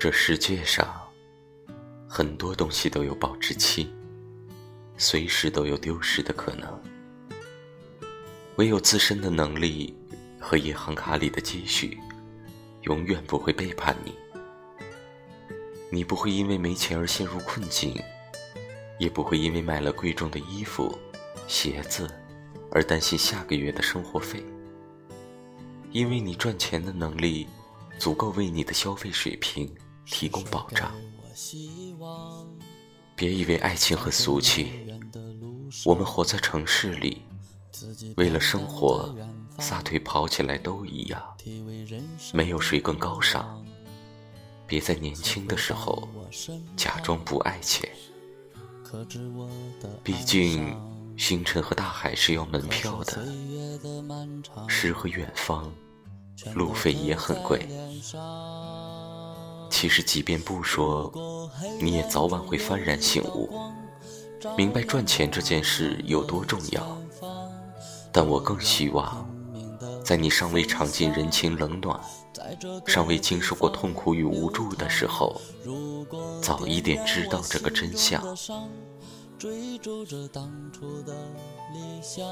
这世界上很多东西都有保质期，随时都有丢失的可能。唯有自身的能力和银行卡里的积蓄，永远不会背叛你。你不会因为没钱而陷入困境，也不会因为买了贵重的衣服、鞋子而担心下个月的生活费。因为你赚钱的能力足够为你的消费水平。提供保障。别以为爱情很俗气，我们活在城市里，为了生活，撒腿跑起来都一样，没有谁更高尚。别在年轻的时候假装不爱钱，毕竟星辰和大海是要门票的，诗和远方，路费也很贵。其实，即便不说，你也早晚会幡然醒悟，明白赚钱这件事有多重要。但我更希望，在你尚未尝尽人情冷暖，尚未经受过痛苦与无助的时候，早一点知道这个真相。追逐着当初的理想